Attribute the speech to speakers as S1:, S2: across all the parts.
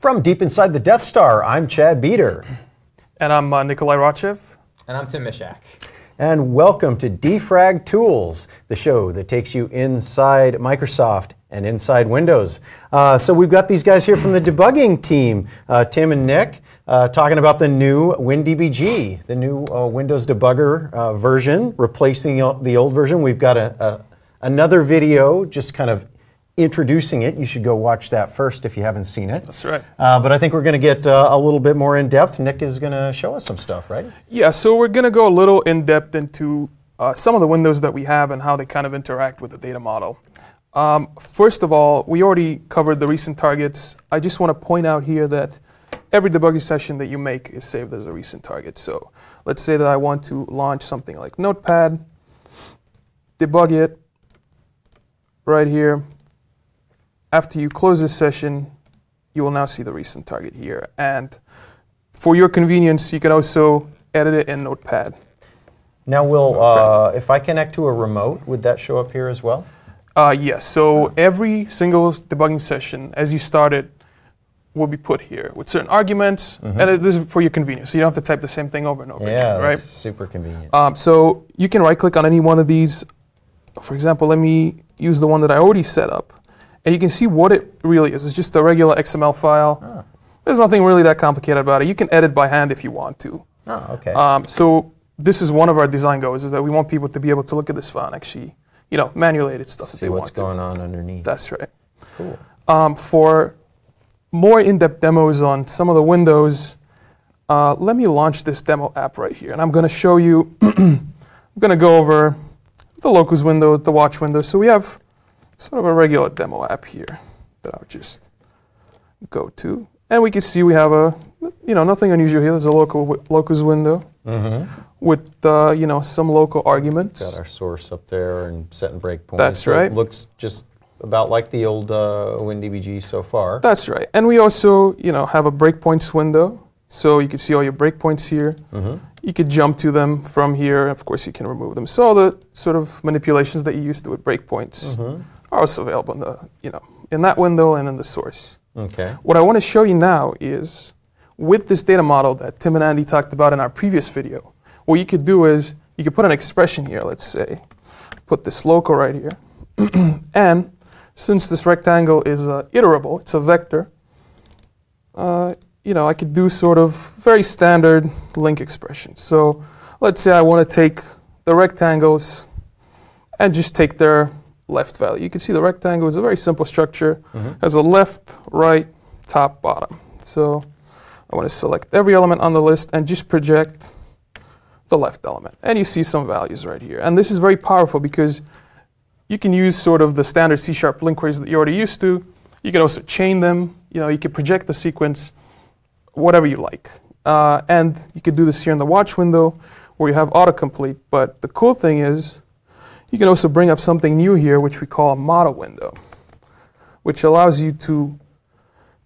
S1: From deep inside the Death Star, I'm Chad Beeder.
S2: And I'm uh, Nickolay Ratchev.
S3: And I'm Tim Misiak.
S1: And welcome to Defrag Tools, the show that takes you inside Microsoft and inside Windows. Uh, so we've got these guys here from the debugging team, uh, Tim and Nick, uh, talking about the new WinDBG, the new uh, Windows debugger uh, version, replacing the old version. We've got a, a, another video just kind of introducing it. You should go watch that first if you haven't seen it.
S2: That's right.
S1: Uh, but I think we're going to get uh, a little bit more in depth. Nick is going to show us some stuff, right?
S2: Yeah, so we're going to go a little in depth into uh, some of the windows that we have and how they kind of interact with the data model. Um, first of all, we already covered the recent targets. I just want to point out here that every debugging session that you make is saved as a recent target. So let's say that I want to launch something like Notepad, debug it right here after you close this session, you will now see the recent target here. And for your convenience, you can also edit it in Notepad.
S1: Now, will uh, if I connect to a remote, would that show up here as well?
S2: Uh, yes. So every single debugging session, as you start it, will be put here with certain arguments, mm-hmm. and this is for your convenience. So you don't have to type the same thing over and over again.
S1: yeah,
S2: again, right?
S1: super convenient.
S2: Um, so you can right-click on any one of these. For example, let me use the one that I already set up. And you can see what it really is. It's just a regular XML file. Oh. There's nothing really that complicated about it. You can edit by hand if you want to.
S1: Oh, okay.
S2: Um, so this is one of our design goals is that we want people to be able to look at this file and actually, you know, manually edit stuff.
S1: See what's going
S2: to.
S1: on underneath.
S2: That's right.
S1: Cool.
S2: Um, for more in-depth demos on some of the windows, uh, let me launch this demo app right here. And I'm going to show you, I'm going to go over the locals window, the watch window. So we have sort of a regular demo app here that I'll just go to. And we can see we have a, you know, nothing unusual here. There's a local w- locals window mm-hmm. with, uh, you know, some local arguments.
S1: Got our source up there and setting breakpoints.
S2: That's so right.
S1: looks just about like the old uh, WinDBG so far.
S2: That's right. And we also, you know, have a breakpoints window. So you can see all your breakpoints here. Mm-hmm. You could jump to them from here. Of course, you can remove them. So all the sort of manipulations that you used to with breakpoints. Mm-hmm are also available in the, you know, in that window and in the source.
S1: Okay.
S2: What I want to show you now is with this data model that Tim and Andy talked about in our previous video, what you could do is you could put an expression here, let's say, put this local right here. and since this rectangle is uh, iterable, it's a vector, uh, you know, I could do sort of very standard LINQ expressions. So let's say I want to take the rectangles and just take their left value. You can see the rectangle is a very simple structure. Mm-hmm. Has a left, right, top, bottom. So I want to select every element on the list and just project the left element. And you see some values right here. And this is very powerful because you can use sort of the standard C-sharp LINQ queries that you're already used to. You can also chain them. You know, you can project the sequence, whatever you like. Uh, and you could do this here in the watch window where you have autocomplete. But the cool thing is you can also bring up something new here, which we call a model window, which allows you to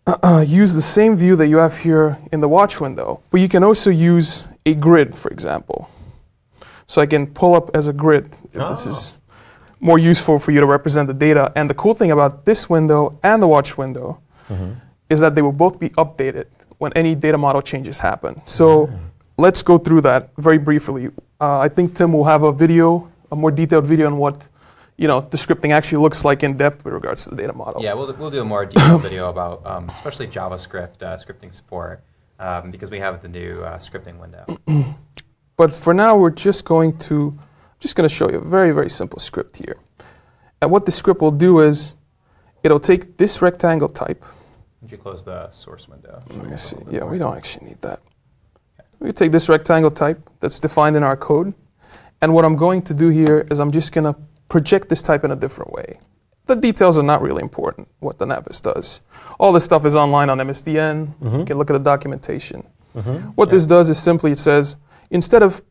S2: uh, use the same view that you have here in the watch window, but you can also use a grid, for example. So I can pull up as a grid if oh. this is more useful for you to represent the data. And the cool thing about this window and the watch window mm-hmm. is that they will both be updated when any data model changes happen. So mm. let's go through that very briefly. Uh, I think Tim will have a video a more detailed video on what you know the scripting actually looks like in depth with regards to the data model.
S3: Yeah, we'll, we'll do a more detailed video about um, especially JavaScript uh, scripting support um, because we have the new uh, scripting window.
S2: but for now, we're just going to just going to show you a very very simple script here. And what the script will do is it'll take this rectangle type.
S3: Would you close the source window?
S2: Let me see. Yeah, we don't actually need that. Okay. We take this rectangle type that's defined in our code and what I'm going to do here is I'm just going to project this type in a different way. The details are not really important, what the NatVis does. All this stuff is online on MSDN. Mm-hmm. You can look at the documentation. Mm-hmm. What yeah. this does is simply it says, instead of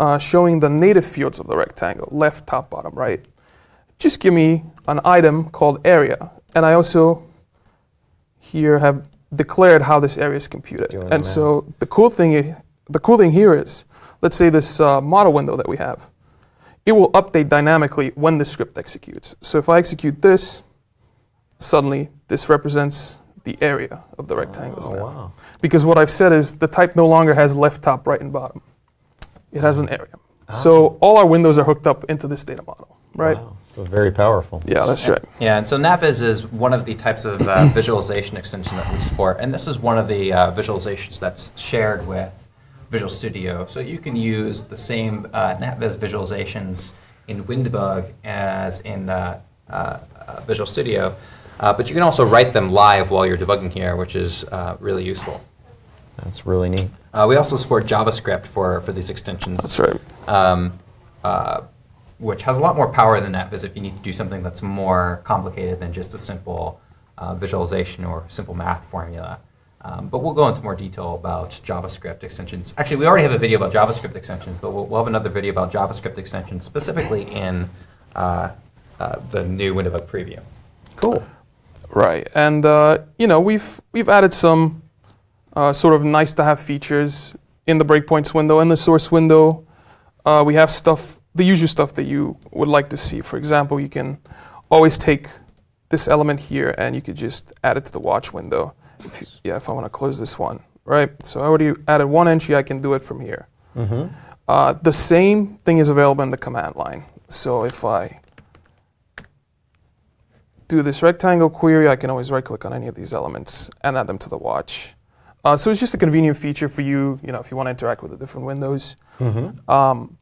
S2: uh, showing the native fields of the rectangle, left, top, bottom, right, just give me an item called area. And I also here have declared how this area is computed. And so the cool thing, the cool thing here is let's say this uh, model window that we have, it will update dynamically when the script executes. So if I execute this, suddenly this represents the area of the rectangles
S1: Oh,
S2: now.
S1: wow.
S2: Because what I've said is the type no longer has left, top, right, and bottom. It has an area. So all our windows are hooked up into this data model, right?
S1: Wow. So very powerful.
S2: Yeah, that's right.
S3: Yeah, and so NatVis is one of the types of uh, visualization extensions that we support, and this is one of the uh, visualizations that's shared with Visual Studio. So you can use the same uh, NatVis visualizations in WinDebug as in uh, uh, uh, Visual Studio, uh, but you can also write them live while you're debugging here, which is uh, really useful.
S1: That's really neat.
S3: Uh, we also support JavaScript for, for these extensions
S2: That's right.
S3: um, uh, which has a lot more power than NatVis if you need to do something that's more complicated than just a simple uh, visualization or simple math formula. Um, but we'll go into more detail about JavaScript extensions. Actually, we already have a video about JavaScript extensions, but we'll, we'll have another video about JavaScript extensions specifically in uh, uh, the new WinDbg preview.
S1: Cool.
S2: Right, and uh, you know we've we've added some uh, sort of nice to have features in the breakpoints window and the source window. Uh, we have stuff, the usual stuff that you would like to see. For example, you can always take this element here and you could just add it to the watch window. If you, yeah, if I want to close this one, right? So I already added one entry. I can do it from here. Uh, the same thing is available in the command line. So if I do this rectangle query, I can always right click on any of these elements and add them to the watch. Uh, so it's just a convenient feature for you, you know, if you want to interact with the different windows. Um,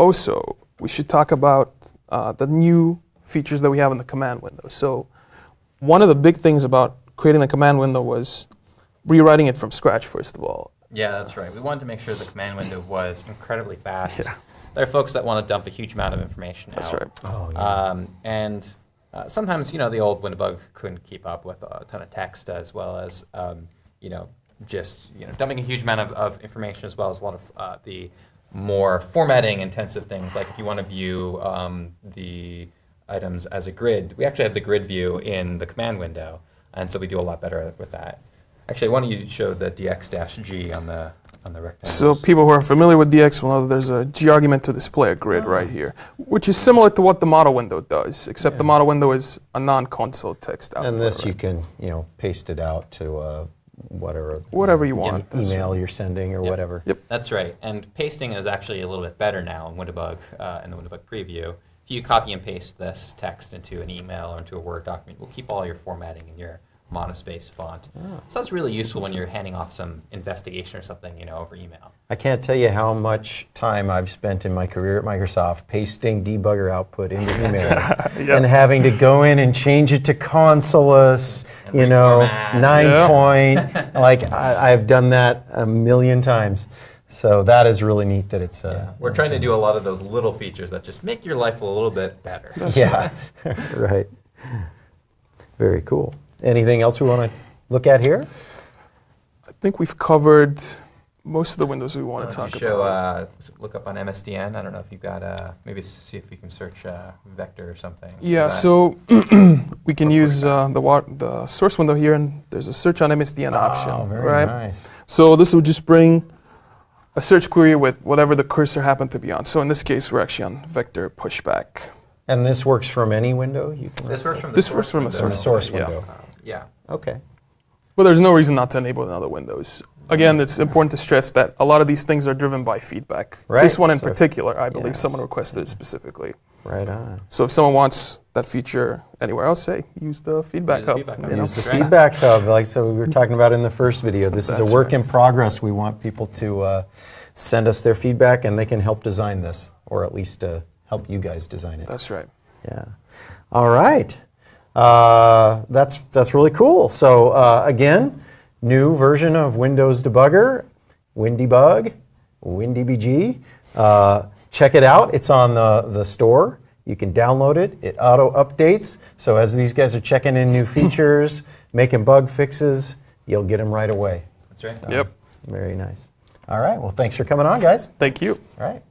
S2: also, we should talk about uh, the new features that we have in the command window. So one of the big things about creating the command window was rewriting it from scratch, first of all.
S3: Yeah, that's right. We wanted to make sure the command window was incredibly fast.
S2: Yeah.
S3: There are folks that want to dump a huge amount of information
S2: That's
S3: out.
S2: right.
S1: Oh, yeah.
S3: Um, and uh, sometimes, you know, the old WinDbg couldn't keep up with a ton of text as well as, um, you know, just you know dumping a huge amount of, of information as well as a lot of uh, the more formatting intensive things. Like if you want to view um, the items as a grid, we actually have the grid view in the command window, and so we do a lot better with that. Actually, why don't you show the dx-g on the on the rectangle?
S2: So people who are familiar with DX will know that there's a G argument to display a grid right here, which is similar to what the model window does, except the model window is a non-console text output.
S1: And this
S2: right?
S1: you can, you know, paste it out to uh, whatever.
S2: Whatever you want. That's
S1: email you're sending or
S3: Yep.
S1: whatever.
S2: Yep.
S3: That's right. And pasting is actually a little bit better now in WinDbg, uh, in the WinDbg preview. If you copy and paste this text into an email or into a Word document, we'll keep all your formatting in your monospace font. So that's really useful when you're handing off some investigation or something, you know, over email.
S1: I can't tell you how much time I've spent in my career at Microsoft pasting debugger output into emails
S2: Yep.
S1: and having to go in and change it to Consolas,
S3: And
S1: you know,
S3: reformat.
S1: nine
S2: Yeah.
S1: point. like I, I've done that a million times. So that is really neat that it's. Uh,
S3: We're trying to do a lot of those little features that just make your life a little bit better.
S1: yeah, right. Very cool. Anything else we want to look at here?
S2: I think we've covered most of the windows we want to talk
S3: show,
S2: about.
S3: uh, look up on MSDN. I don't know if you've got, uh, maybe see if we can search uh, vector or something.
S2: yeah,
S3: Is
S2: so we can use uh, the wa- the source window here, and there's a search on MSDN option,
S1: Oh, very
S2: right?
S1: nice.
S2: So this will just bring a search query with whatever the cursor happened to be on. So in this case, we're actually on vector pushback.
S1: And this works from any window. You can.
S3: This works from the
S2: This
S3: source
S2: works from the
S3: window.
S1: From the source
S2: Yeah.
S1: window.
S3: Um, yeah.
S1: Okay.
S2: But there's no reason not to enable it in other windows. Again, it's important to stress that a lot of these things are driven by feedback.
S1: Right,
S2: This one in
S1: so-
S2: particular, I believe
S1: Yes.
S2: someone requested it specifically.
S1: Right on.
S2: So if someone wants that feature anywhere else, say use the feedback
S3: Use the
S2: hub.
S3: feedback
S2: you know.
S1: Use the feedback hub, like so we were talking about in the first video. This is a work
S2: right.
S1: in progress. We want people to uh, send us their feedback, and they can help design this, or at least uh, help you guys design it.
S2: That's right.
S1: Yeah. All right. Uh, that's that's really cool. So uh, again, new version of Windows Debugger, WinDebug, WinDBG. Uh, check it out. It's on the the store. You can download it. It auto updates. So as these guys are checking in new features, making bug fixes, you'll get them right away.
S3: That's right.
S2: Yep.
S1: Very nice. All right. Well, thanks for coming on, guys.
S2: Thank you.
S1: All right.